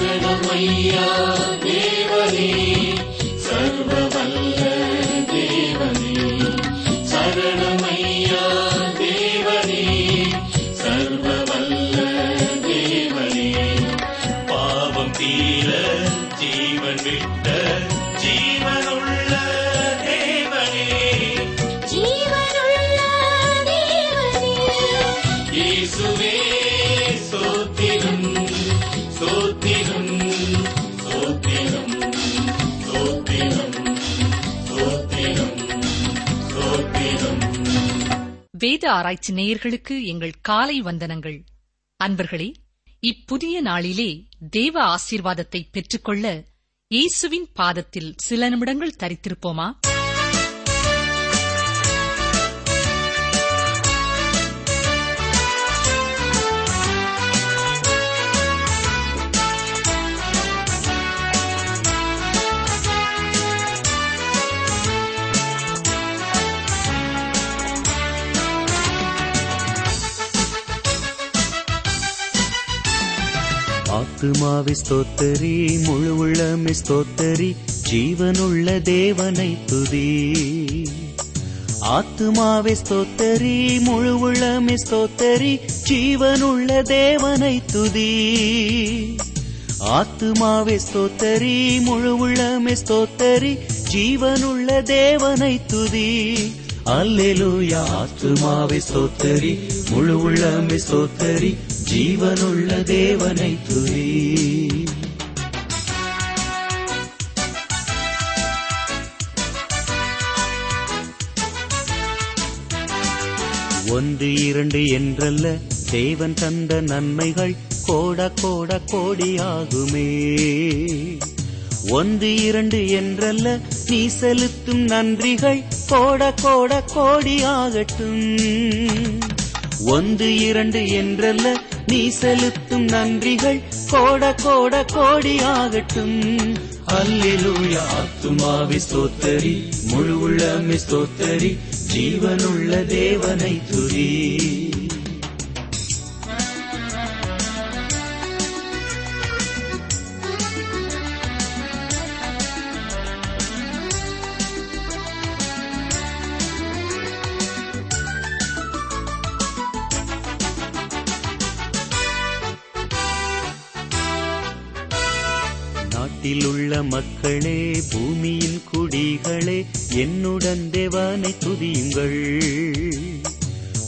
சரணமையா தேவனே வேத ஆராய்ச்சி நேயர்களுக்கு எங்கள் காலை வந்தனங்கள். அன்பர்களே இப்புதிய நாளிலே தேவ ஆசீர்வாதத்தை பெற்றுக்கொள்ள இயேசுவின் பாதத்தில் சில நிமிடங்கள் தரித்திருப்போமா? ஆத்துமாவை ஸ்தோத்தரி முழு உள்ளமி ஸ்தோத்தரி ஜீவனுள்ள தேவனை துதி. ஆத்துமாவை ஸ்தோத்தரி முழு உள்ளமி ஸ்தோத்தரி ஜீவனுள்ள தேவனை துதி. ஆத்துமாவே ஸ்தோத்தரி முழு உள்ளமே ஸ்தோத்தரி ஜீவனுள்ள தேவனை துதி. அல்லேலூயா ஆத்துமாவே ஸ்தோத்தரி முழு உள்ளமே ஸ்தோத்தரி ஜீவனுள்ள தேவனை துதி. ஒன்று இரண்டு என்றல்ல தேவன் தந்த நன்மைகள் கோட கோட கோடியாகுமே. ஒன்று இரண்டு என்றல்ல நீ செலுத்தும் நன்றிகள் கோட கோட கோடியாகட்டும். ஒன்று இரண்டு என்றல்ல நீ செலுத்தும் நன்றிகள் கோட கோட கோடியாகட்டும். அல்லேலூயா ஆத்துமாவி ஸ்தோத்தரி முழு உள்ளமே ஸ்தோத்தரி ஜீவனுள்ள தேவனை துரி மக்களே பூமியின் குடிகளே என்னுடன் தேவனை துதியுங்கள்.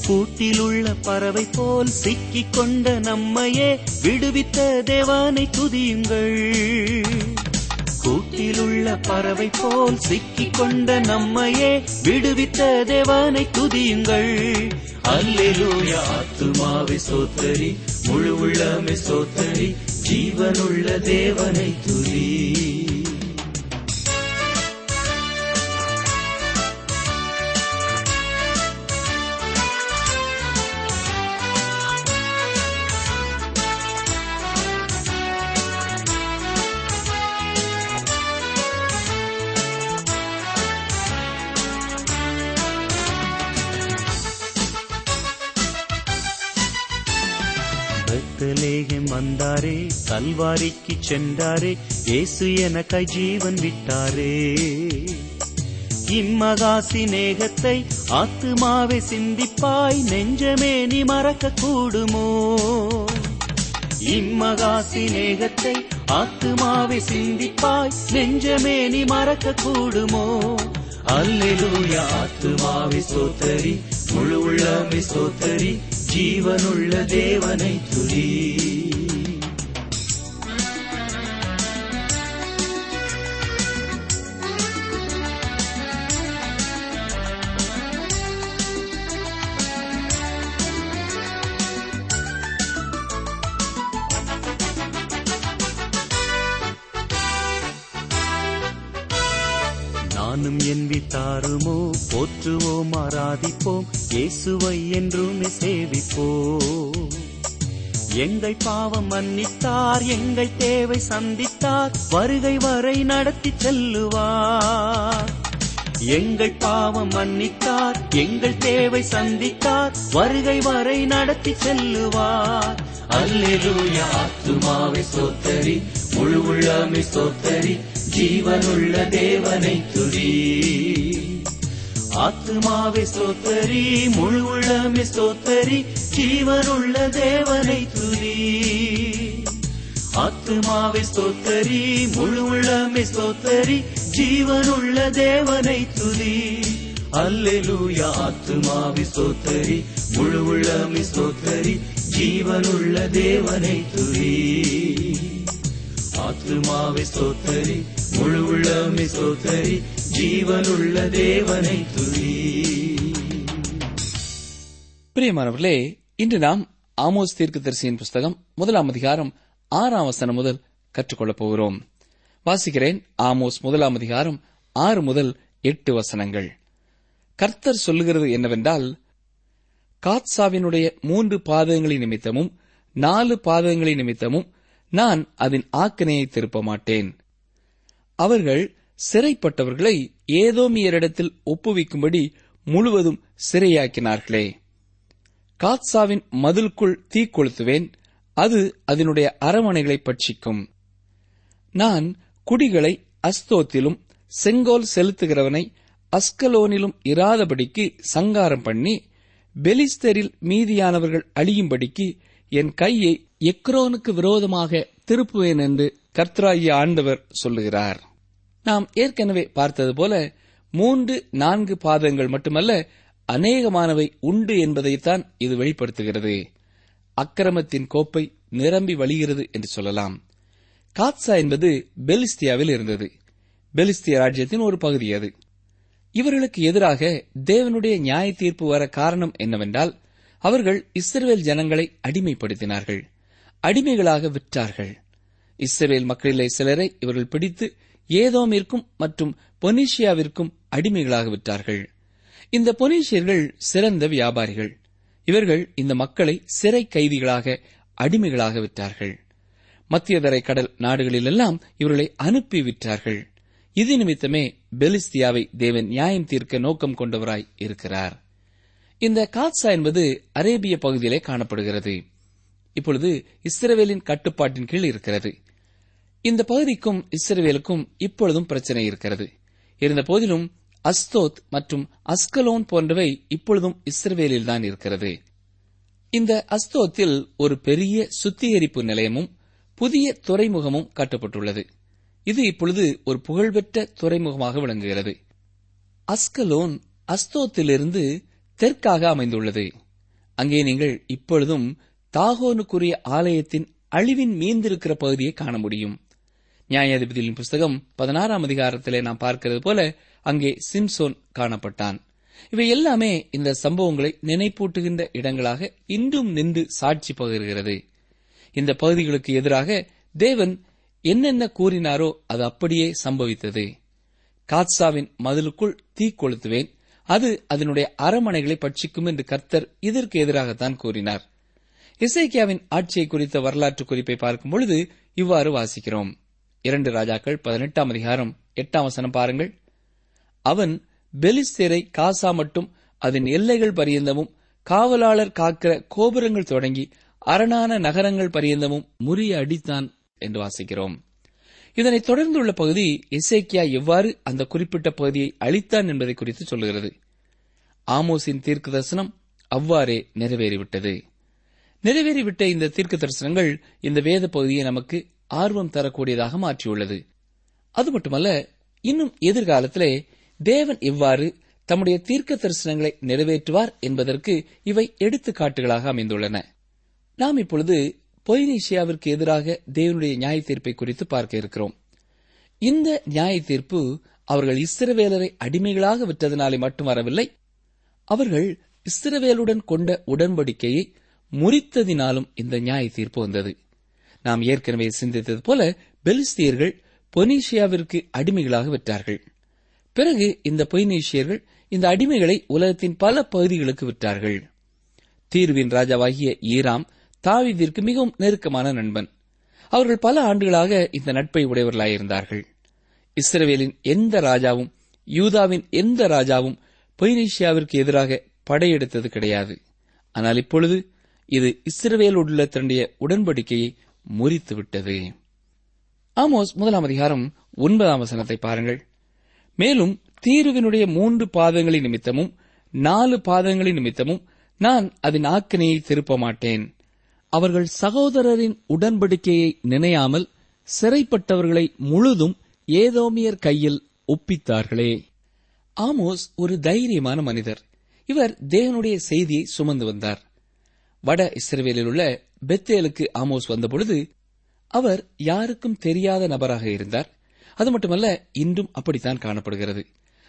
கூட்டில் உள்ள பறவை போல் சிக்கிக் கொண்ட நம்மையே விடுவித்த தேவனை துதியுங்கள். கூட்டில் உள்ள பறவை போல் சிக்கிக் கொண்ட நம்மையே விடுவித்த தேவனை துதியுங்கள். அல்லேலூயா ஆத்துமாவை சோத்தரி முழு உள்ளமே சோத்தரி ஜீவனுள்ள தேவனை துதி. பெத்தலேகம் வந்தாரே கல்வாரிக்கு சென்றாரே இயேசு எனக்காய் ஜீவன் விட்டாரே. இம்மகா சிநேகத்தை ஆத்துமாவை சிந்திப்பாய் நெஞ்சமே நீ மறக்க கூடுமோ இம்மகா சிநேகத்தை ஆத்துமாவை சிந்திப்பாய் நெஞ்சமே நீ மறக்க கூடுமோ அல்லூயா ஆத்துமாவை சோத்தரி முழு உள்ளமை சோத்தரி ஜீவனுள்ள தேவனை துதி. நானும் என் வித்தாருமோ போற்றுவோம் ஆராதிப்போம். இயேசுவை என்றுமே ஓ எங்கள் பாவம் மன்னித்தார் எங்கள் தேவை சந்தித்தார் வருகை வரை நடத்தி செல்லுவார். எங்கள் பாவம் மன்னித்தார் எங்கள் தேவை சந்தித்தார் வருகை வரை நடத்தி செல்லுவார். அல்லேலூயா ஆத்துமாவை சோத்தரி முழு உள்ளமை சோத்தரி ஜீவனுள்ள தேவனை துரி ஆத்துமாவை ஸ்தோத்தரி முழு உள்ளமை சோத்தரி ஜீவனுள்ள தேவனை துதி. ஆத்துமாவை ஸ்தோத்தரி முழு உள்ளமை ஸ்தோத்தரி ஜீவனுள்ள தேவனை துதி. அல்லெலூயா ஆத்துமாவை ஸ்தோத்தரி முழு உள்ளமை ஸ்தோத்தரி ஜீவனுள்ள தேவனை துதி. ஆத்துமாவை சோத்தரி முழு உள்ளமை சோத்தரி ஜீவனுள்ள தேவனை துதி. பிரியமானவர்களே இன்று நாம் ஆமோஸ் தீர்க்கதரிசியின் புஸ்தகம் முதலாம் அதிகாரம் ஆறாம் வசனம் முதல் கற்றுக்கொள்ளப் போகிறோம். வாசிக்கிறேன் ஆமோஸ் முதலாம் அதிகாரம் ஆறு முதல் எட்டு வசனங்கள். கர்த்தர் சொல்லுகிறது என்னவென்றால் காத்சாவினுடைய மூன்று பாதகங்களின் நிமித்தமும் நாலு பாதகங்களின் நிமித்தமும் நான் அதன் ஆக்கினையை திருப்ப மாட்டேன் அவர்கள் சிறைப்பட்டவர்களை ஏதோமியரிடத்தில் ஒப்புவிக்கும்படி முழுவதும் சிறையாக்கினார்களே. காத்சாவின் மதிலுக்குள் தீ கொளுத்துவேன் அது அதனுடைய அரமனைகளை பட்சிக்கும். நான் குடிகளை அஸ்தோத்திலும் செங்கோல் செலுத்துகிறவனை அஸ்கலோனிலும் இராதபடிக்கு சங்காரம் பண்ணி பெலிஸ்தரில் மீதியானவர்கள் அழியும்படிக்கு என் கையை எக்ரோனுக்கு விரோதமாக திருப்புவேன் என்று கர்த்தராகிய ஆண்டவர் சொல்லுகிறார். நாம் ஏற்கனவே பார்த்தது போல மூன்று நான்கு பாதங்கள் மட்டுமல்ல அநேகமானவை உண்டு என்பதைத்தான் இது வெளிப்படுத்துகிறது. அக்கிரமத்தின் கோப்பை நிரம்பி வழிகிறது என்று சொல்லலாம். காத்சா என்பது பெலிஸ்தியாவில் இருந்தது. பெலிஸ்திய ராஜ்யத்தின் ஒரு பகுதி அது. இவர்களுக்கு எதிராக தேவனுடைய நியாய தீர்ப்பு வர காரணம் என்னவென்றால் அவர்கள் இஸ்ரேல் ஜனங்களை அடிமைப்படுத்தினார்கள். அடிமைகளாக விற்றார்கள். இஸ்ரேல் மக்களிலே சிலரை இவர்கள் பிடித்து ஏதோமிற்கும் மற்றும் பொனிஷியாவிற்கும் அடிமைகளாக விற்றார்கள். இந்த பொனிஷியர்கள் சிறந்த வியாபாரிகள். இவர்கள் இந்த மக்களை சிறை கைதிகளாக அடிமைகளாக விற்றார்கள். மத்தியதரை கடல் நாடுகளிலெல்லாம் இவர்களை அனுப்பி விற்றார்கள். இது நிமித்தமே பெலிஸ்தியாவை தேவன் நியாயம் தீர்க்க நோக்கம் கொண்டவராய் இருக்கிறார். இந்த காத்சா என்பது அரேபிய பகுதியிலே காணப்படுகிறது. இப்பொழுது இஸ்ரவேலின் கட்டுப்பாட்டின் கீழ் இருக்கிறது. இந்த பகுதிக்கும் இஸ்ரவேலுக்கும் இப்பொழுதும் பிரச்சனை இருக்கிறது. இருந்த போதிலும் அஸ்தோத் மற்றும் அஸ்கலோன் போன்றவை இப்பொழுதும் இஸ்ரவேலில்தான் இருக்கிறது. இந்த அஸ்தோத்தில் ஒரு பெரிய சுத்திகரிப்பு நிலையமும் புதிய துறைமுகமும் கட்டப்பட்டுள்ளது. இது இப்பொழுது ஒரு புகழ்பெற்ற துறைமுகமாக விளங்குகிறது. அஸ்கலோன் அஸ்தோத்திலிருந்து தெற்காக அமைந்துள்ளது. அங்கே நீங்கள் இப்பொழுதும் தாகோனுக்குரிய ஆலயத்தின் அழிவின் மீந்திருக்கிற பகுதியை காண முடியும். நியாயாதிபதியின் புஸ்தகம் பதினாறாம் அதிகாரத்திலே நாம் பார்க்கிறது போல அங்கே சிம்சோன் காணப்பட்டான். இவை எல்லாமே இந்த சம்பவங்களை நினைப்பூட்டுகின்ற இடங்களாக இன்றும் நின்று சாட்சி பகிர்கிறது. இந்த பகுதிகளுக்கு எதிராக தேவன் என்னென்ன கூறினாரோ அது அப்படியே சம்பவித்தது. காத்சாவின் மதிலுக்குள் தீ கொளுத்துவேன் அது அதனுடைய அரமனைகளை பட்சிக்கும் என்று கர்த்தர் இதற்கு எதிராகத்தான் கூறினார். இசைக்கியாவின் ஆட்சியை குறித்த வரலாற்று குறிப்பை பார்க்கும் பொழுது இவ்வாறு வாசிக்கிறோம். இரண்டு ராஜாக்கள் பதினெட்டாம் அதிகாரம் எட்டாம் வசனம் பாருங்கள். அவன் பெலிஸ்தேரை காசா மட்டும் அதன் எல்லைகள் பரியந்தமும் காவலாளர் காக்கிற கோபுரங்கள் தொடங்கி அரணான நகரங்கள் பரியந்தமும் முறிய அடித்தான் என்று வாசிக்கிறோம். இதனைத் தொடர்ந்துள்ள பகுதி இசைக்கியா எவ்வாறு அந்த குறிப்பிட்ட பகுதியை அழித்தான் என்பதை குறித்து சொல்லுகிறது. ஆமோஸின் தீர்க்க தரிசனம் அவ்வாறே நிறைவேறிவிட்டது. நிறைவேறிவிட்ட இந்த தீர்க்க தரிசனங்கள் இந்த வேத பகுதியை நமக்கு ஆர்வம் தரக்கூடியதாக மாற்றியுள்ளது. அது மட்டுமல்ல இன்னும் எதிர்காலத்திலே தேவன் எவ்வாறு தம்முடைய தீர்க்க தரிசனங்களை நிறைவேற்றுவார் என்பதற்கு இவை எடுத்துக்காட்டுகளாக அமைந்துள்ளன. நாம் இப்பொழுது பொய்னீசியாவிற்கு எதிராக தேவனுடைய நியாய தீர்ப்பை குறித்து பார்க்க இருக்கிறோம். இந்த நியாய தீர்ப்பு அவர்கள் இஸ்ரவேலரை அடிமைகளாக விற்றதனாலே மட்டும் வரவில்லை. அவர்கள் இஸ்ரவேலுடன் கொண்ட உடன்படிக்கையை முறித்ததினாலும் இந்த நியாய தீர்ப்பு வந்தது. நாம் ஏற்கனவே சிந்தித்தது போல பெலிஸ்தியர்கள் பொனீஷியாவிற்கு அடிமைகளாக விற்றார்கள் பிறகு இந்த பொய்னீஷியர்கள் இந்த அடிமைகளை உலகத்தின் பல பகுதிகளுக்கு விற்றார்கள் தீர்வின் ராஜாவாகிய ஈராம் தாவிதிற்கு மிகவும் நெருக்கமான நண்பன். அவர்கள் பல ஆண்டுகளாக இந்த நட்பை உடையவர்களாயிருந்தார்கள். இஸ்ரவேலின் எந்த ராஜாவும் யூதாவின் எந்த ராஜாவும் பொய்னேஷியாவிற்கு எதிராக படையெடுத்தது கிடையாது. ஆனால் இப்பொழுது இது இஸ்ரவேலுள்ள தன்னுடைய உடன்படிக்கையை முறித்துவிட்டது. ஆமோஸ் முதலாம் அதிகாரம் ஒன்பதாம் வசனத்தை பாருங்கள். மேலும் தீருவினுடைய மூன்று பாதங்களின் நிமித்தமும் நாலு பாதங்களின் நிமித்தமும் நான் அதன் ஆக்கினையை திருப்ப மாட்டேன் அவர்கள் சகோதரரின் உடன்படிக்கையை நினையாமல் சிறைப்பட்டவர்களை முழுதும் ஏதோமியர் கையில் ஒப்பித்தார்களே. ஆமோஸ் ஒரு தைரியமான மனிதர். இவர் தேவனுடைய செய்தியை சுமந்து வந்தார். வட இஸ்ரேலில் உள்ள பெத்தேலுக்கு ஆமோஸ் வந்தபொழுது அவர் யாருக்கும் தெரியாத நபராக இருந்தார். அது மட்டுமல்ல இன்றும் அப்படித்தான் காணப்படுகிறது.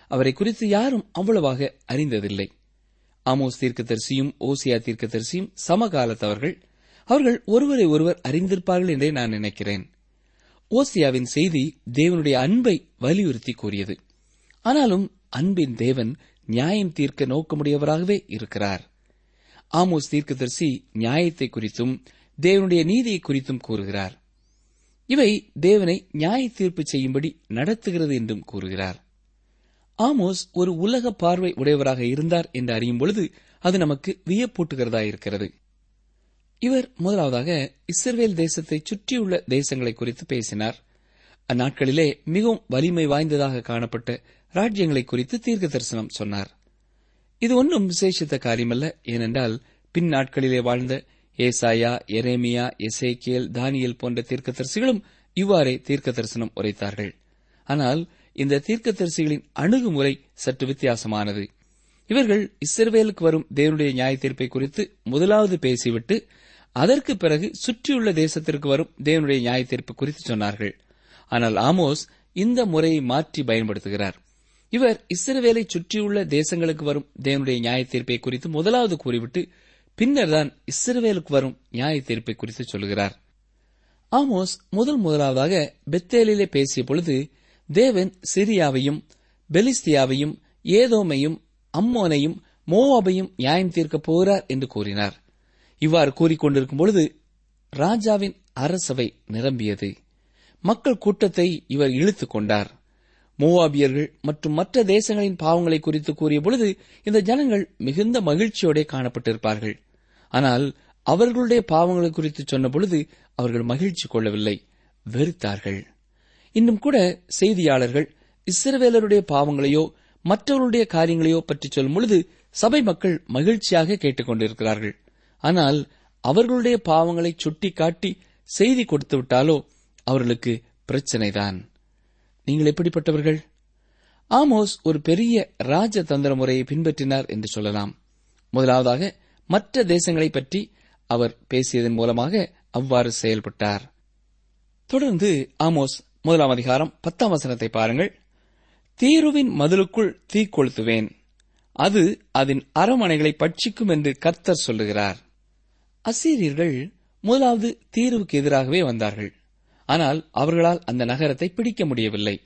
அவரை குறித்து யாரும் அவ்வளவாக அறிந்ததில்லை. ஆமோஸ் தீர்க்கதரிசியும் ஓசியா தீர்க்கதரிசியும் சமகாலத்தவர்கள். அவர்கள் ஒருவரை ஒருவர் அறிந்திருப்பார்கள் என்றே நான் நினைக்கிறேன். ஓசியாவின் செய்தி தேவனுடைய அன்பை வலியுறுத்தி கூறியது. ஆனாலும் அன்பின் தேவன் நியாயம் தீர்க்க நோக்கமுடையவராகவே இருக்கிறார். ஆமோஸ் தீர்க்கதரிசி நியாயத்தை குறித்தும் தேவனுடைய நீதியை குறித்தும் கூறுகிறார். இவை தேவனை நியாய தீர்ப்பு செய்யும்படி நடத்துகிறது என்றும் கூறுகிறார். ஆமோஸ் ஒரு உலக பார்வை உடையவராக இருந்தார் என்று அறியும் பொழுது அது நமக்கு வியப்பூட்டுகிறதா இருக்கிறது இவர் முதலாவதாக இஸ்ரேல் தேசத்தை சுற்றியுள்ள தேசங்களை குறித்து பேசினார். அந்நாட்களிலே மிகவும் வலிமை வாய்ந்ததாக காணப்பட்ட ராஜ்யங்களை குறித்து தீர்க்க தரிசனம் சொன்னார். இது ஒன்றும் விசேஷித்த காரியமல்ல ஏனென்றால் பின் நாட்களிலே வாழ்ந்த ஏசாயா எரேமியா எசேக்கியல் தானியல் போன்ற தீர்க்கதரிசிகளும் இவ்வாறே தீர்க்க தரிசனம் உரைத்தார்கள். ஆனால் இந்த தீர்க்கதரிசிகளின் அணுகுமுறை சற்று வித்தியாசமானது. இவர்கள் இஸ்ரவேலுக்கு வரும் தேவனுடைய நியாய தீர்ப்பை குறித்து முதலாவது பேசிவிட்டு அதற்கு பிறகு சுற்றியுள்ள தேசத்திற்கு வரும் தேவனுடைய நியாய தீர்ப்பு குறித்து சொன்னார்கள். ஆனால் ஆமோஸ் இந்த முறையை மாற்றி பயன்படுத்துகிறார். இவர் இஸ்ரவேலை சுற்றியுள்ள தேசங்களுக்கு வரும் தேவனுடைய நியாய தீர்ப்பை குறித்து முதலாவது கூறிவிட்டு பின்னர் தான் இஸ்ரவேலுக்கு வரும் நியாய தீர்ப்பை குறித்து சொல்கிறார். ஆமோஸ் முதல் முதலாவதாக பெத்தேலிலே பேசிய பொழுது தேவன் சிரியாவையும் பெலிஸ்தியாவையும் ஏதோமையும் அம்மோனையும் மோவாபையும் நியாயம் தீர்க்கப் போகிறார் என்று கூறினார். இவ்வாறு கூறிக்கொண்டிருக்கும் பொழுது ராஜாவின் அரசவை நிரம்பியது. மக்கள் கூட்டத்தை இவர் இழுத்துக் கொண்டார். மூவாபியர்கள் மற்றும் மற்ற தேசங்களின் பாவங்களை குறித்து கூறிய பொழுது இந்த ஜனங்கள் மிகுந்த மகிழ்ச்சியோட காணப்பட்டிருப்பார்கள். ஆனால் அவர்களுடைய பாவங்களை குறித்து சொன்ன பொழுது அவர்கள் மகிழ்ச்சி கொள்ளவில்லை வெறுத்தார்கள். இன்னும் கூட செய்தியாளர்கள் இஸ்ரவேலருடைய பாவங்களையோ மற்றவர்களுடைய காரியங்களையோ பற்றி சொல்லும் பொழுது சபை மக்கள் மகிழ்ச்சியாக கேட்டுக்கொண்டிருக்கிறார்கள் ஆனால் அவர்களுடைய பாவங்களை சுட்டிக்காட்டி செய்தி கொடுத்து விட்டாலோ அவர்களுக்கு பிரச்சனைதான். நீங்கள் எப்படிப்பட்டவர்கள்? ஆமோஸ் ஒரு பெரிய ராஜதந்திர முறையை பின்பற்றினார் என்று சொல்லலாம். முதலாவதாக மற்ற தேசங்களை பற்றி அவர் பேசியதன் மூலமாக அவ்வாறு செயல்பட்டார். தொடர்ந்து ஆமோஸ் முதலாம் அதிகாரம் பத்தாம் வசனத்தை பாருங்கள். தீருவின் மதிலுக்குள் தீ கொளுத்துவேன் அது அதன் அரமனைகளை பட்சிக்கும் என்று கர்த்தர் சொல்லுகிறார். அசீரியர்கள் முதலாவது தீருவுக்கு எதிராகவே வந்தார்கள். ஆனால் அவர்களால் அந்த நகரத்தை பிடிக்க முடியவில்லை.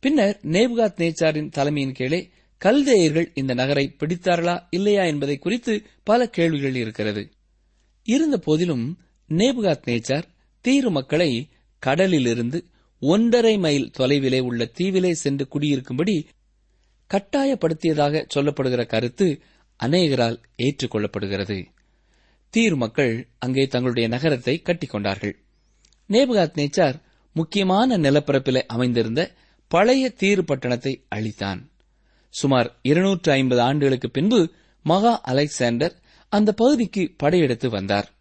பின்னர் நேபுகாத் நேச்சாரின் தலைமையின் கீழே கல்தேயர்கள் இந்த நகரை பிடித்தார்களா இல்லையா என்பதை குறித்து பல கேள்விகள் இருக்கிறது. இருந்த போதிலும் நேபுகாத் நேச்சார் தீரு மக்களை கடலிலிருந்து ஒன்றரை மைல் தொலைவிலே உள்ள தீவிலே சென்று குடியிருக்கும்படி கட்டாயப்படுத்தியதாக சொல்லப்படுகிற கருத்து அநேகரால் ஏற்றுக்கொள்ளப்படுகிறது. தீர் மக்கள் அங்கே தங்களுடைய நகரத்தை கட்டிக்கொண்டார்கள். நேபுகாத் நேச்சார் முக்கியமான நிலப்பரப்பில் அமைந்திருந்த பழைய தீர் பட்டணத்தை அழித்தான். சுமார் இருநூற்று ஐம்பது ஆண்டுகளுக்கு பின்பு மகா அலெக்சாண்டர் அந்த பகுதிக்கு படையெடுத்து வந்தார்.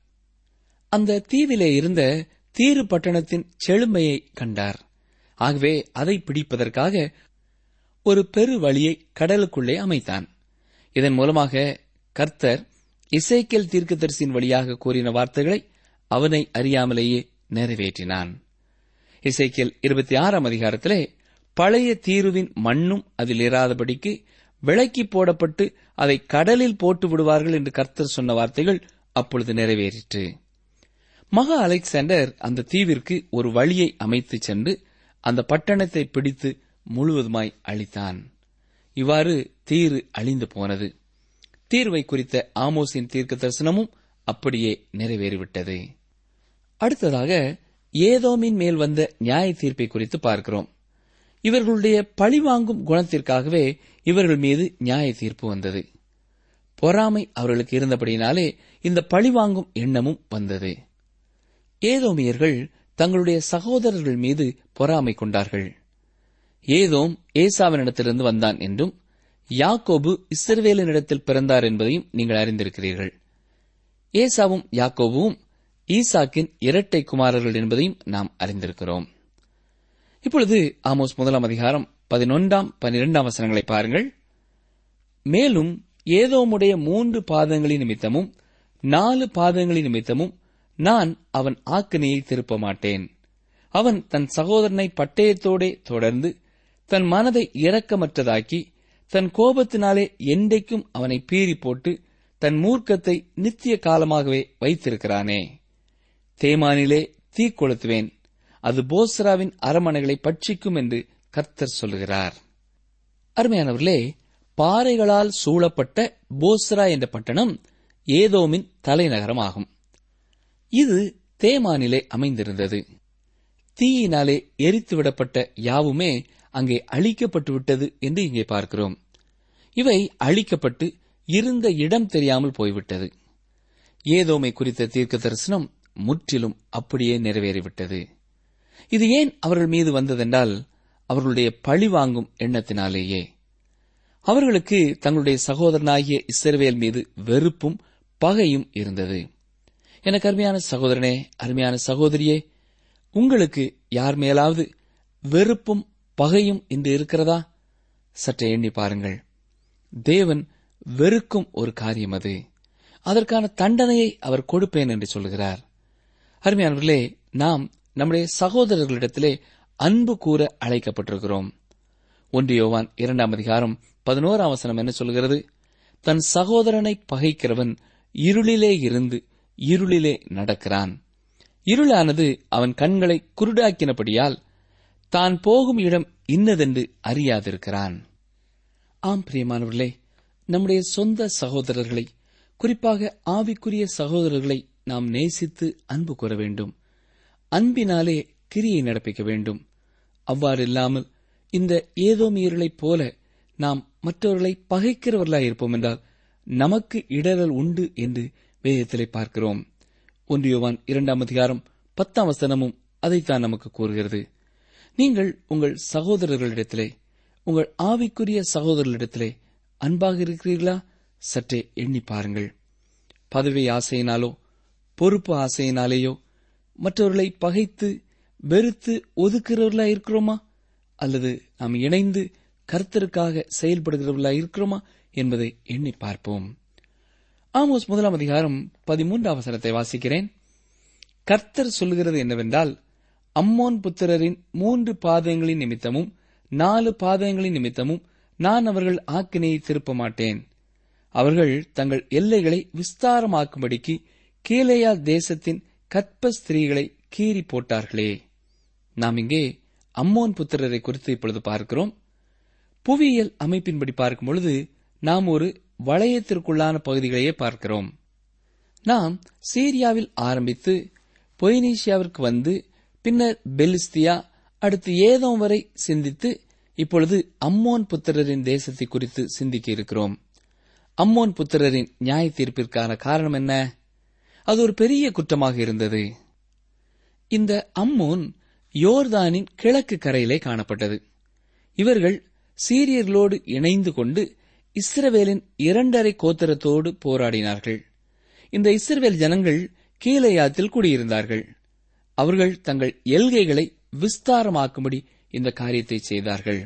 அந்த தீவிலே இருந்த தீரு பட்டணத்தின் செழுமையை கண்டார். ஆகவே அதை பிடிப்பதற்காக ஒரு பெரு வழியை கடலுக்குள்ளே அமைத்தான். இதன் மூலமாக கர்த்தர் இசைக்கேல் தீர்க்கதரிசியின் வழியாக கூறின வார்த்தைகளை அவனை அறியாமலேயே நிறைவேற்றினான். இசைக்கேல் இருபத்தி ஆறாம் அதிகாரத்திலே பழைய தீருவின் மண்ணும் அதில் இராதபடிக்கு விளக்கி போடப்பட்டு அதை கடலில் போட்டு விடுவார்கள் என்று கர்த்தர் சொன்ன வார்த்தைகள் அப்பொழுது நிறைவேறிற்று. மகா அலெக்சாண்டர் அந்த தீவிற்கு ஒரு வழியை அமைத்து சென்று அந்த பட்டணத்தை பிடித்து முழுவதுமாய் அழித்தான். இவ்வாறு தீரு அழிந்து போனது. தீர்வை குறித்த ஆமோஸின் தீர்க்க தரிசனமும் அப்படியே நிறைவேறிவிட்டது. அடுத்ததாக ஏதோமின் மேல் வந்த நியாய தீர்ப்பை குறித்து பார்க்கிறோம். இவர்களுடைய பழிவாங்கும் குணத்திற்காகவே இவர்கள் மீது நியாய தீர்ப்பு வந்தது. பொறாமை அவர்களுக்கு இருந்தபடியினாலே இந்த பழிவாங்கும் எண்ணமும் வந்தது. ஏதோமியர்கள் தங்களுடைய சகோதரர்கள் மீது பொறாமை கொண்டார்கள். ஏதோம் ஏசாவினிடத்திலிருந்து வந்தான் என்றும் யாக்கோபு இஸ்ரவேலனிடத்தில் பிறந்தார் என்பதையும் நீங்கள் அறிந்திருக்கிறீர்கள். ஏசாவும் யாக்கோபுவும் ஈசாக்கின் இரட்டை குமாரர்கள் என்பதையும் நாம் அறிந்திருக்கிறோம். இப்பொழுது ஆமோஸ் முதலாம் அதிகாரம் பதினொன்றாம் பனிரெண்டாம் வசனங்களை பாருங்கள். மேலும் ஏதோமுடைய மூன்று பாதங்களின் நிமித்தமும் நாலு பாதங்களின் நிமித்தமும் நான் அவன் ஆக்கினையை திருப்ப மாட்டேன் அவன் தன் சகோதரனை பட்டயத்தோடே தொடர்ந்து தன் மனதை இரக்கமற்றதாக்கி தன் கோபத்தினாலே என்றைக்கும் அவனை பீறி போட்டு தன் மூர்க்கத்தை நித்திய காலமாகவே வைத்திருக்கிறானே. தேமானிலே தீ கொளுத்துவேன். அது போஸ்ராவின் அரமனைகளை பட்சிக்கும் என்று கர்த்தர் சொல்லுகிறார் அருமையானவர்களே பாறைகளால் சூழப்பட்ட போஸ்ரா என்ற பட்டணம் ஏதோமின் தலைநகரமாகும். இது தேமானிலே அமைந்திருந்தது. தீயினாலே எரித்துவிடப்பட்ட யாவுமே அங்கே அழிக்கப்பட்டுவிட்டது என்று இங்கே பார்க்கிறோம். இவை அழிக்கப்பட்டு இருந்த இடம் தெரியாமல் போய்விட்டது. ஏதோமை குறித்த தீர்க்க தரிசனம் முற்றிலும் அப்படியே நிறைவேறிவிட்டது. இது ஏன் அவர்கள் மீது வந்ததென்றால் அவர்களுடைய பழி வாங்கும் எண்ணத்தினாலேயே. அவர்களுக்கு தங்களுடைய சகோதரனாகிய இஸ்ரவேல் மீது வெறுப்பும் பகையும் இருந்தது. எனக்கு அருமையான சகோதரனே அருமையான சகோதரியே உங்களுக்கு யார் மேலாவது வெறுப்பும் பகையும் இன்று இருக்கிறதா? சற்றே எண்ணி பாருங்கள். தேவன் வெறுக்கும் ஒரு காரியம் அது. அதற்கான தண்டனையை அவர் கொடுப்பேன் என்று சொல்கிறார். அருமையானவர்களே நாம் நம்முடைய சகோதரர்களிடத்திலே அன்பு கூற அழைக்கப்பட்டிருக்கிறோம். ஒன்று யோவான் இரண்டாம் அதிகாரம் பதினோராம் வசனம் என்ன சொல்கிறது? தன் சகோதரனை பகைக்கிறவன் இருளிலே இருந்து இருளிலே நடக்கிறான். இருளானது அவன் கண்களை குருடாக்கினபடியால் தான் போகும் இடம் இன்னதென்று அறியாதிருக்கிறான். ஆம் பிரியமானவர்களே நம்முடைய சொந்த சகோதரர்களை குறிப்பாக ஆவிக்குரிய சகோதரர்களை நாம் நேசித்து அன்பு கூற வேண்டும். அன்பினாலே கிரியை நடப்பிக்க வேண்டும். அவ்வாறு இல்லாமல் இந்த ஏதோமியர்களைப் போல நாம் மற்றவர்களை பகைக்கிறவர்களாய் இருப்போம் என்றால் நமக்கு இடரல் உண்டு என்று வேதத்திலே பார்க்கிறோம். ஒன்றியோவான் இரண்டாம் அதிகாரம் பத்தாம் வசனமும் அதைத்தான் நமக்கு கூறுகிறது. நீங்கள் உங்கள் சகோதரர்களிடத்திலே உங்கள் ஆவிக்குரிய சகோதரர்களிடத்திலே அன்பாக இருக்கிறீர்களா? சற்றே எண்ணி பாருங்கள். பதவி ஆசையினாலோ பொறுப்பு ஆசையினாலேயோ மற்றவர்களை பகைத்து வெறுத்து ஒதுக்கிறவர்களா இருக்கிறோமா? அல்லது நாம் இணைந்து கர்த்தருக்காக செயல்படுகிறவர்களா இருக்கிறோமா என்பதை எண்ணி பார்ப்போம். ஆமோஸ் முதலாம் அதிகாரம் பதிமூன்று அவசரத்தை வாசிக்கிறேன். கர்த்தர் சொல்லுகிறது என்னவென்றால் அம்மோன் புத்திரரின் மூன்று பாதங்களின் நிமித்தமும் நாலு பாதங்களின் நிமித்தமும் நான் அவர்கள் ஆக்கினையை திருப்ப மாட்டேன் அவர்கள் தங்கள் எல்லைகளை விஸ்தாரமாக்கும்படிக்கு கீழையா தேசத்தின் கற்ப ஸ்திரீகளை கீறி போட்டார்களே. நாம் இங்கே அம்மோன் புத்திரரை குறித்து இப்பொழுது பார்க்கிறோம். புவியியல் அமைப்பின்படி பார்க்கும் பொழுது நாம் ஒரு வளையத்திற்குள்ளான பகுதிகளையே பார்க்கிறோம். நாம் சீரியாவில் ஆரம்பித்து பொய்னீசியாவிற்கு வந்து பின்னர் பெலிஸ்தியா அடுத்து ஏதோ வரை சிந்தித்து இப்பொழுது அம்மோன் புத்திரரின் தேசத்தை குறித்து சிந்திக்க இருக்கிறோம். அம்மோன் புத்திரரின் நியாய தீர்ப்பிற்கான காரணம் என்ன? அது ஒரு பெரிய குற்றமாக இருந்தது. இந்த அம்மோன் யோர்தானின் கிழக்கு கரையிலே காணப்பட்டது. இவர்கள் சீரியர்களோடு இணைந்து கொண்டு இஸ்ரவேலின் இரண்டரை கோத்தரத்தோடு போராடினார்கள். இந்த இஸ்ரவேல் ஜனங்கள் கீழையாத்தில் குடியிருந்தார்கள். அவர்கள் தங்கள் எல்கைகளை விஸ்தாரமாக்கும்படி இந்த காரியத்தை செய்தார்கள்.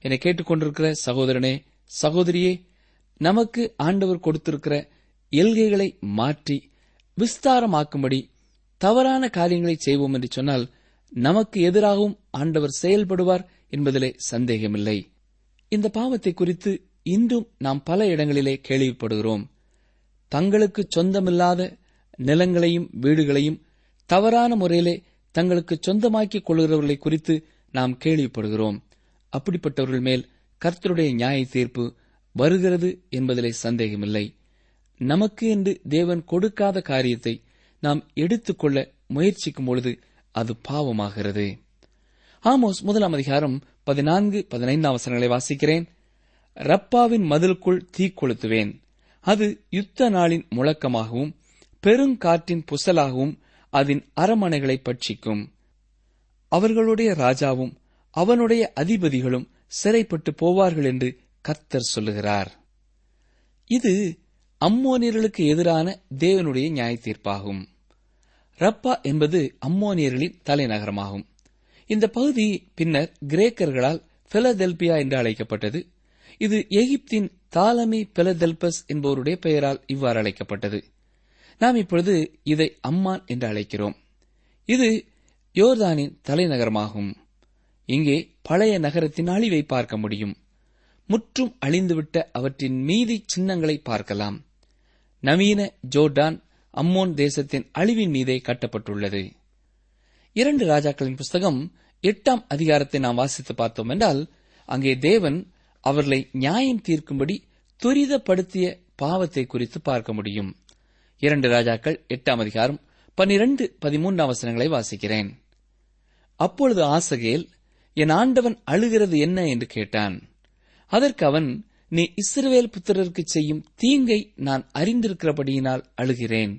என்னை கேட்டுக்கொண்டிருக்கிற சகோதரனே சகோதரியே நமக்கு ஆண்டவர் கொடுத்திருக்கிற எல்கைகளை மாற்றி விஸ்தாரமாக்கும்படி தவறான காரியங்களை செய்வோம் என்று சொன்னால் நமக்கு எதிராகவும் ஆண்டவர் செயல்படுவார் என்பதிலே சந்தேகமில்லை. இந்த பாவத்தை குறித்து இன்றும் நாம் பல இடங்களிலே கேள்விப்படுகிறோம். தங்களுக்கு சொந்தமில்லாத நிலங்களையும் வீடுகளையும் தவறான முறையிலே தங்களுக்கு சொந்தமாக்கிக் கொள்கிறவர்களை குறித்து நாம் கேள்விப்படுகிறோம். அப்படிப்பட்டவர்கள் மேல் கர்த்தருடைய நியாய தீர்ப்பு வருகிறது என்பதிலே சந்தேகமில்லை. நமக்கு என்று தேவன் கொடுக்காத காரியத்தை நாம் எடுத்துக்கொள்ள முயற்சிக்கும் பொழுது அது பாவமாகிறது. ஆமோஸ் முதலாம் அதிகாரம் பதினான்கு பதினைந்தாம் வசனங்களை வாசிக்கிறேன். ரப்பாவின் மதிலுக்குள் தீ கொளுத்துவேன். அது யுத்த நாளின் முழக்கமாகவும் பெருங்காற்றின் புசலாகவும் அதன் அரமனைகளை பட்சிக்கும். அவர்களுடைய ராஜாவும் அவனுடைய அதிபதிகளும் சிறைப்பட்டு போவார்கள் என்று கர்த்தர் சொல்லுகிறார். இது அம்மோனியர்களுக்கு எதிரான தேவனுடைய நியாய தீர்ப்பாகும் ரப்பா என்பது அம்மோனியர்களின் தலைநகரமாகும். இந்த பகுதி பின்னர் கிரேக்கர்களால் பிலதெல்பியா என்று அழைக்கப்பட்டது. இது எகிப்தின் தாலமி பிலதெல்பஸ் என்பவருடைய பெயரால் இவ்வாறு அழைக்கப்பட்டது. நாம் இப்பொழுது இதை அம்மான் என்று அழைக்கிறோம். இது யோர்தானின் தலைநகரமாகும். இங்கே பழைய நகரத்தின் அழிவை பார்க்க முடியும். முற்றும் அழிந்துவிட்ட அவற்றின் மீதி சின்னங்களை பார்க்கலாம். நவீன ஜோர்டான் அம்மோன் தேசத்தின் அழிவின் மீதே கட்டப்பட்டுள்ளது. இரண்டு ராஜாக்களின் புஸ்தகம் எட்டாம் அதிகாரத்தை நாம் வாசித்து பார்த்தோம் என்றால் அங்கே தேவன் அவர்களை நியாயம் தீர்க்கும்படி துரிதப்படுத்திய பாவத்தை குறித்து பார்க்க முடியும். இரண்டு ராஜாக்கள் எட்டாம் அதிகாரம் பன்னிரண்டு பதிமூன்றாம் வசனங்களை வாசிக்கிறேன். அப்பொழுது ஆசகேல் என் ஆண்டவன் அழுகிறது என்ன என்று கேட்டான். அதற்கு அவன் நீ இஸ்ரவேல் புத்திரருக்கு செய்யும் தீங்கை நான் அறிந்திருக்கிறபடியினால் அழுகிறேன்.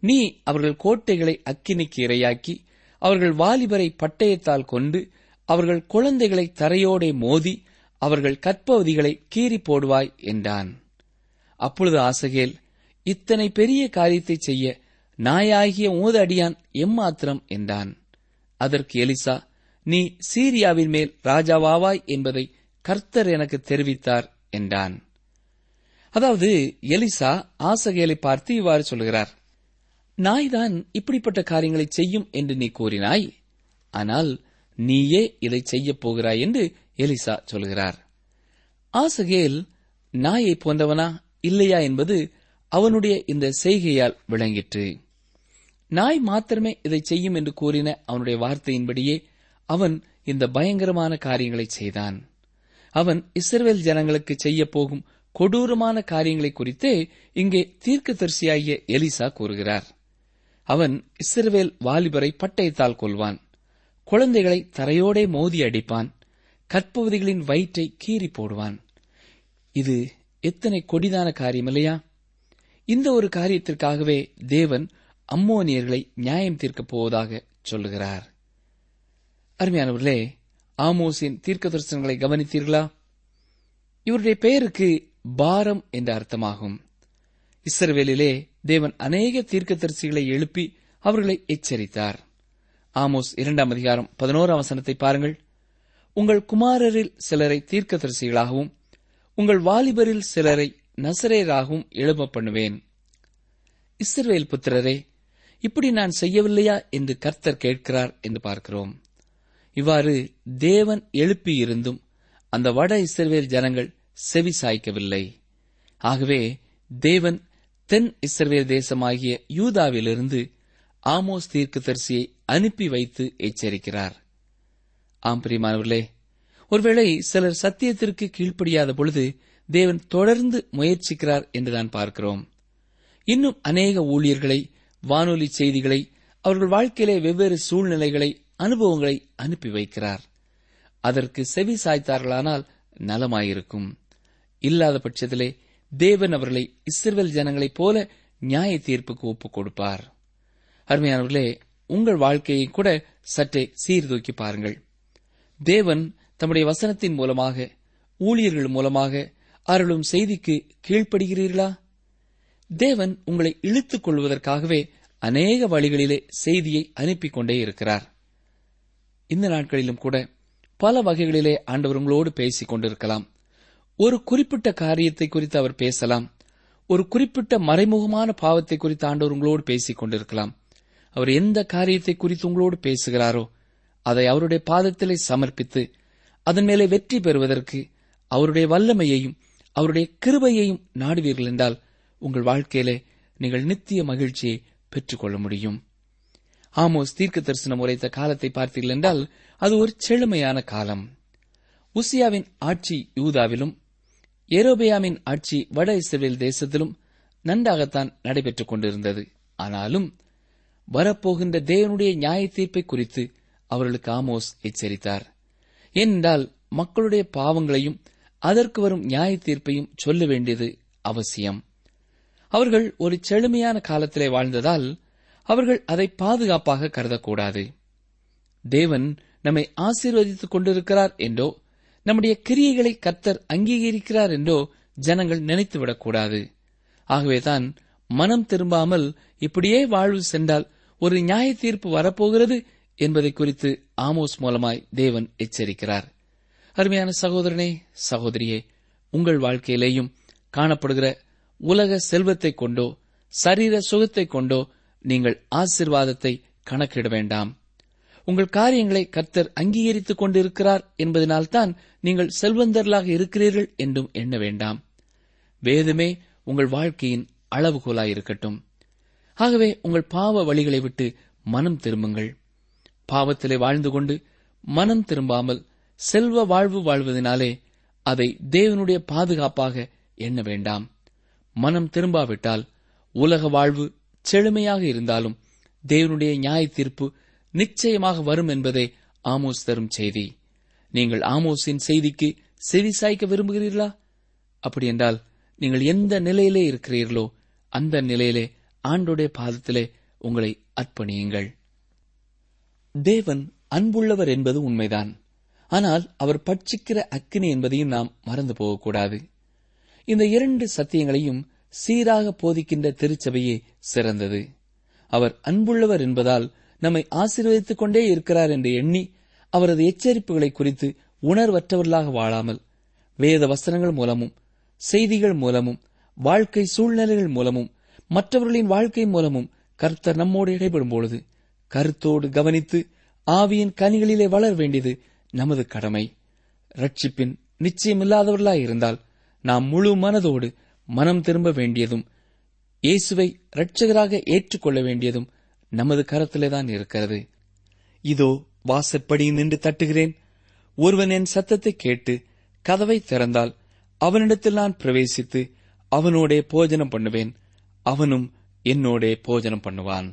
நீ அவர்கள் கோட்டைகளை அக்கினிக்கு இரையாக்கி அவர்கள் வாலிபரை பட்டயத்தால் கொண்டு அவர்கள் குழந்தைகளை தரையோடே மோதி அவர்கள் கற்பவதிகளை கீறி போடுவாய் என்றான். அப்பொழுது ஆசகேல் இத்தனை பெரிய காரியத்தை செய்ய நாயாகிய மூதடியான் அடியான் எம்மாத்திரம் என்றான். அதற்கு எலிசா நீ சீரியாவின் மேல் ராஜாவாவாய் என்பதை கர்த்தர் எனக்கு தெரிவித்தார் என்றான். அதாவது எலிசா ஆசகேலை பார்த்து இவ்வாறு சொல்கிறார். நாய்தான் இப்படிப்பட்ட காரியங்களை செய்யும் என்று நீ கூறினாய். ஆனால் நீயே இதை செய்யப் போகிறாய் என்று எலிசா சொல்கிறார். ஆசகேல் நாயை போன்றவனா இல்லையா என்பது அவனுடைய இந்த செய்கையால் விளங்கிற்று. நாய் மாத்திரமே இதை செய்யும் என்று கூறின அவனுடைய வார்த்தையின்படியே அவன் இந்த பயங்கரமான காரியங்களை செய்தான். அவன் இஸ்ரேல் ஜனங்களுக்கு செய்யப் போகும் கொடூரமான காரியங்களை குறித்தே இங்கே தீர்க்கதரிசியாகிய எலிசா கூறுகிறார். அவன் இஸ்ரவேல் வாலிபரை பட்டயத்தால் கொள்வான் குழந்தைகளை தரையோடே மோதி அடிப்பான். கற்பவதிகளின் வயிற்றை கீறி போடுவான். இது எத்தனை கொடிதான காரியம் இல்லையா? இந்த ஒரு காரியத்திற்காகவே தேவன் அம்மோனியர்களை நியாயம் தீர்க்கப் போவதாக சொல்லுகிறார். அருமையானவர்களே ஆமோஸின் தீர்க்க தரிசனங்களை கவனித்தீர்களா? இவருடைய பெயருக்கு பாரம் என்ற அர்த்தமாகும். இஸ்ரவேலிலே தேவன் அநேக தீர்க்கதரிசிகளை எழுப்பி அவர்களை எச்சரித்தார். ஆமோஸ் இரண்டாம் அதிகாரம் பதினோராம் வசனத்தை பாருங்கள். உங்கள் குமாரரில் சிலரை தீர்க்கதரிசிகளாகவும் உங்கள் வாலிபரில் சிலரை நசரேராகவும் எழும்ப பண்ணுவேன் இஸ்ரவேல் புத்திரரே இப்படி நான் செய்யவில்லையா என்று கர்த்தர் கேட்கிறார் என்று பார்க்கிறோம். இவ்வாறு தேவன் எழுப்பியிருந்தும் அந்த வட இஸ்ரவேல் ஜனங்கள் செவி சாய்க்கவில்லை. ஆகவே தேவன் தென் இஸ்ரவேல் தேசமாகிய யூதாவிலிருந்து ஆமோஸ் தீர்க்கதரிசியை அனுப்பி வைத்து எச்சரிக்கிறார். ஆம் பிரியமானவர்களே ஒருவேளை சிலர் சத்தியத்திற்கு கீழ்ப்படியாத பொழுது தேவன் தொடர்ந்து முயற்சிக்கிறார் என்று நான் பார்க்கிறோம். இன்னும் அநேக ஊழியர்களை வானொலி செய்திகளை அவர்கள் வாழ்க்கையிலே வெவ்வேறு சூழ்நிலைகளை அனுபவங்களை அனுப்பி வைக்கிறார். அதற்கு செவி சாய்த்தார்களானால் நலமாயிருக்கும். இல்லாத பட்சத்திலே தேவன் அவர்களை இஸ்ரேல் ஜனங்களைப் போல நியாய தீர்ப்புக்கு ஒப்புக் கொடுப்பார். அருமையானவர்களே உங்கள் வாழ்க்கையை கூட சற்றே சீர்தூக்கி பாருங்கள். தேவன் தம்முடைய வசனத்தின் மூலமாக ஊழியர்கள் மூலமாக அருளும் செய்திக்கு கீழ்ப்படுகிறீர்களா? தேவன் உங்களை இழுத்துக் கொள்வதற்காகவே அநேக வழிகளிலே செய்தியை அனுப்பிக் கொண்டே இருக்கிறார். இந்த நாட்களிலும் கூட பல வகைகளிலே ஆண்டவர் உங்களோடு பேசிக் கொண்டிருக்கலாம். ஒரு குறிப்பிட்ட காரியத்தை குறித்து அவர் பேசலாம். ஒரு குறிப்பிட்ட மறைமுகமான பாவத்தை குறித்து ஆண்டவர் உங்களோடு பேசிக் கொண்டிருக்கலாம். அவர் எந்த காரியத்தை குறித்து உங்களோடு பேசுகிறாரோ அதை அவருடைய பாதத்திலே சமர்ப்பித்து அதன் மேலே வெற்றி பெறுவதற்கு அவருடைய வல்லமையையும் அவருடைய கிருபையையும் நாடுவீர்கள் என்றால் உங்கள் வாழ்க்கையிலே நீங்கள் நித்திய மகிழ்ச்சியை பெற்றுக்கொள்ள முடியும். ஆமோஸ் தீர்க்க தரிசனம் உரைத்த காலத்தை பார்த்தீர்கள் என்றால் அது ஒரு செழுமையான காலம். உசியாவின் ஆட்சி யூதாவிலும் ஏரோபியாமின் ஆட்சி வட இஸ்ரேல் தேசத்திலும் நன்றாகத்தான் நடைபெற்றுக் கொண்டிருந்தது. ஆனாலும் வரப்போகின்ற தேவனுடைய நியாய தீர்ப்பை குறித்து அவர்களுக்கு ஆமோஸ் எச்சரித்தார். ஏனென்றால் மக்களுடைய பாவங்களையும் அதற்கு வரும் நியாய தீர்ப்பையும் சொல்ல வேண்டியது அவசியம். அவர்கள் ஒரு செழுமையான காலத்திலே வாழ்ந்ததால் அவர்கள் அதை பாதுகாப்பாக கருதக்கூடாது. தேவன் நம்மை ஆசீர்வதித்துக் கொண்டிருக்கிறார் என்றோ நம்முடைய கிரியைகளை கர்த்தர் அங்கீகரிக்கிறார் என்றோ ஜனங்கள் நினைத்துவிடக்கூடாது ஆகவேதான் மனம் திரும்பாமல் இப்படியே வாழ்வு சென்றால் ஒரு நியாய தீர்ப்பு வரப்போகிறது என்பதை குறித்து ஆமோஸ் மூலமாய் தேவன் எச்சரிக்கிறார். அருமையான சகோதரனே சகோதரியே உங்கள் வாழ்க்கையிலேயும் காணப்படுகிற உலக செல்வத்தை கொண்டோ சரீர சுகத்தை கொண்டோ நீங்கள் ஆசிர்வாதத்தை கணக்கிட வேண்டாம். உங்கள் காரியங்களை கர்த்தர் அங்கீகரித்துக் கொண்டிருக்கிறார் என்பதனால்தான் நீங்கள் செல்வந்தர்களாக இருக்கிறீர்கள் என்றும் எண்ண வேண்டாம். வேதமே உங்கள் வாழ்க்கையின் அளவுகோலாயிருக்கட்டும் ஆகவே உங்கள் பாவ வழிகளை விட்டு மனம் திரும்புங்கள். பாவத்திலே வாழ்ந்து கொண்டு மனம் திரும்பாமல் செல்வ வாழ்வு வாழ்வதனாலே அதை தேவனுடைய பாதுகாப்பாக எண்ண வேண்டாம். மனம் திரும்பாவிட்டால் உலக வாழ்வு செழுமையாக இருந்தாலும் தேவனுடைய நியாய தீர்ப்பு நிச்சயமாக வரும் என்பதே ஆமோஸ் தரும் செய்தி. நீங்கள் ஆமோஸின் செய்திக்கு செவி சாய்க்க விரும்புகிறீர்களா? அப்படி என்றால் நீங்கள் எந்த நிலையிலே இருக்கிறீர்களோ அந்த நிலையிலே ஆண்டோடைய பாதத்திலே உங்களை அர்ப்பணியுங்கள். தேவன் அன்புள்ளவர் என்பது உண்மைதான். ஆனால் அவர் பட்சிக்கிற அக்கினி என்பதையும் நாம் மறந்து போகக்கூடாது. இந்த இரண்டு சத்தியங்களையும் சீராக போதிக்கின்ற திருச்சபையே சிறந்தது. அவர் அன்புள்ளவர் என்பதால் நம்மை ஆசீர்வதித்துக் கொண்டே இருக்கிறார் என்று எண்ணி அவரது எச்சரிப்புகளை குறித்து உணர்வற்றவர்களாக வாழாமல் வேத வசனங்கள் மூலமும் செய்திகள் மூலமும் வாழ்க்கை சூழ்நிலைகள் மூலமும் மற்றவர்களின் வாழ்க்கை மூலமும் கர்த்தர் நம்மோடு இடைபடும் பொழுது கருத்தோடு கவனித்து ஆவியின் கனிகளிலே வளர வேண்டியது நமது கடமை. ரட்சிப்பின் நிச்சயமில்லாதவர்களாய் இருந்தால் நாம் முழு மனதோடு மனம் திரும்ப வேண்டியதும் இயேசுவை இரட்சகராக ஏற்றுக்கொள்ள வேண்டியதும் நமது கரத்திலேதான் இருக்கிறது. இதோ வாசற்படி நின்று தட்டுகிறேன். ஒருவன் என் சத்தத்தை கேட்டு கதவை திறந்தால் அவனிடத்தில் நான் பிரவேசித்து அவனோடே போஜனம் பண்ணுவேன். அவனும் என்னோடே போஜனம் பண்ணுவான்.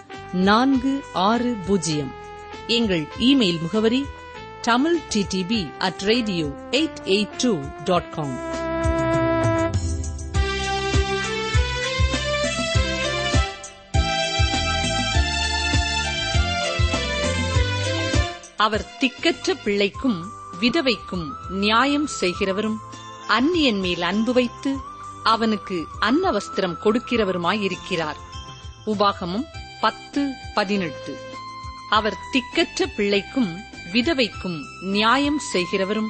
நான்கு ஆறு பூஜ்ஜியம். எங்கள் இமெயில் முகவரி Tamil TTB at radio eight eight two dot com அவர் திக்கற்ற பிள்ளைக்கும் விதவைக்கும் நியாயம் செய்கிறவரும் அந்நியன் மேல் அன்பு வைத்து அவனுக்கு அன்ன வஸ்திரம் கொடுக்கிறவருமாயிருக்கிறார். உபாகமும் பத்து பதினெட்டு. அவர் திக்கற்ற பிள்ளைக்கும் விதவைக்கும் நியாயம் செய்கிறவரும்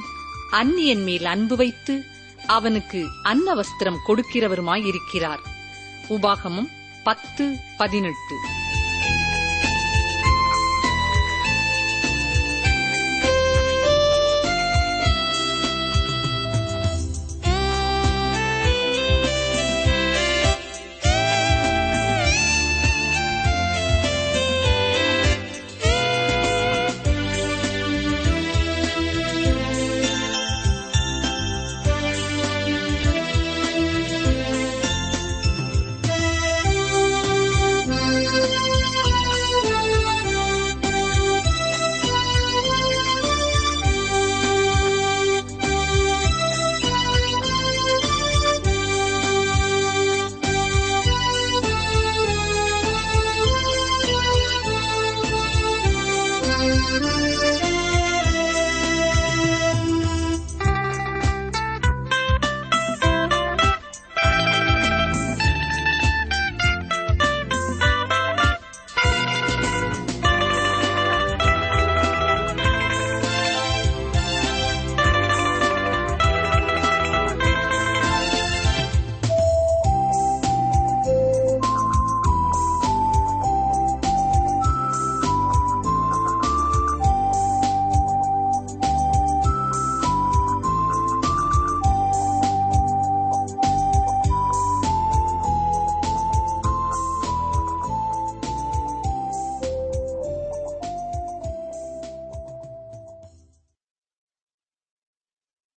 அந்நியன் மேல் அன்பு வைத்து அவனுக்கு அன்ன வஸ்திரம் கொடுக்கிறவருமாயிருக்கிறார். உபாகமும் பத்து பதினெட்டு.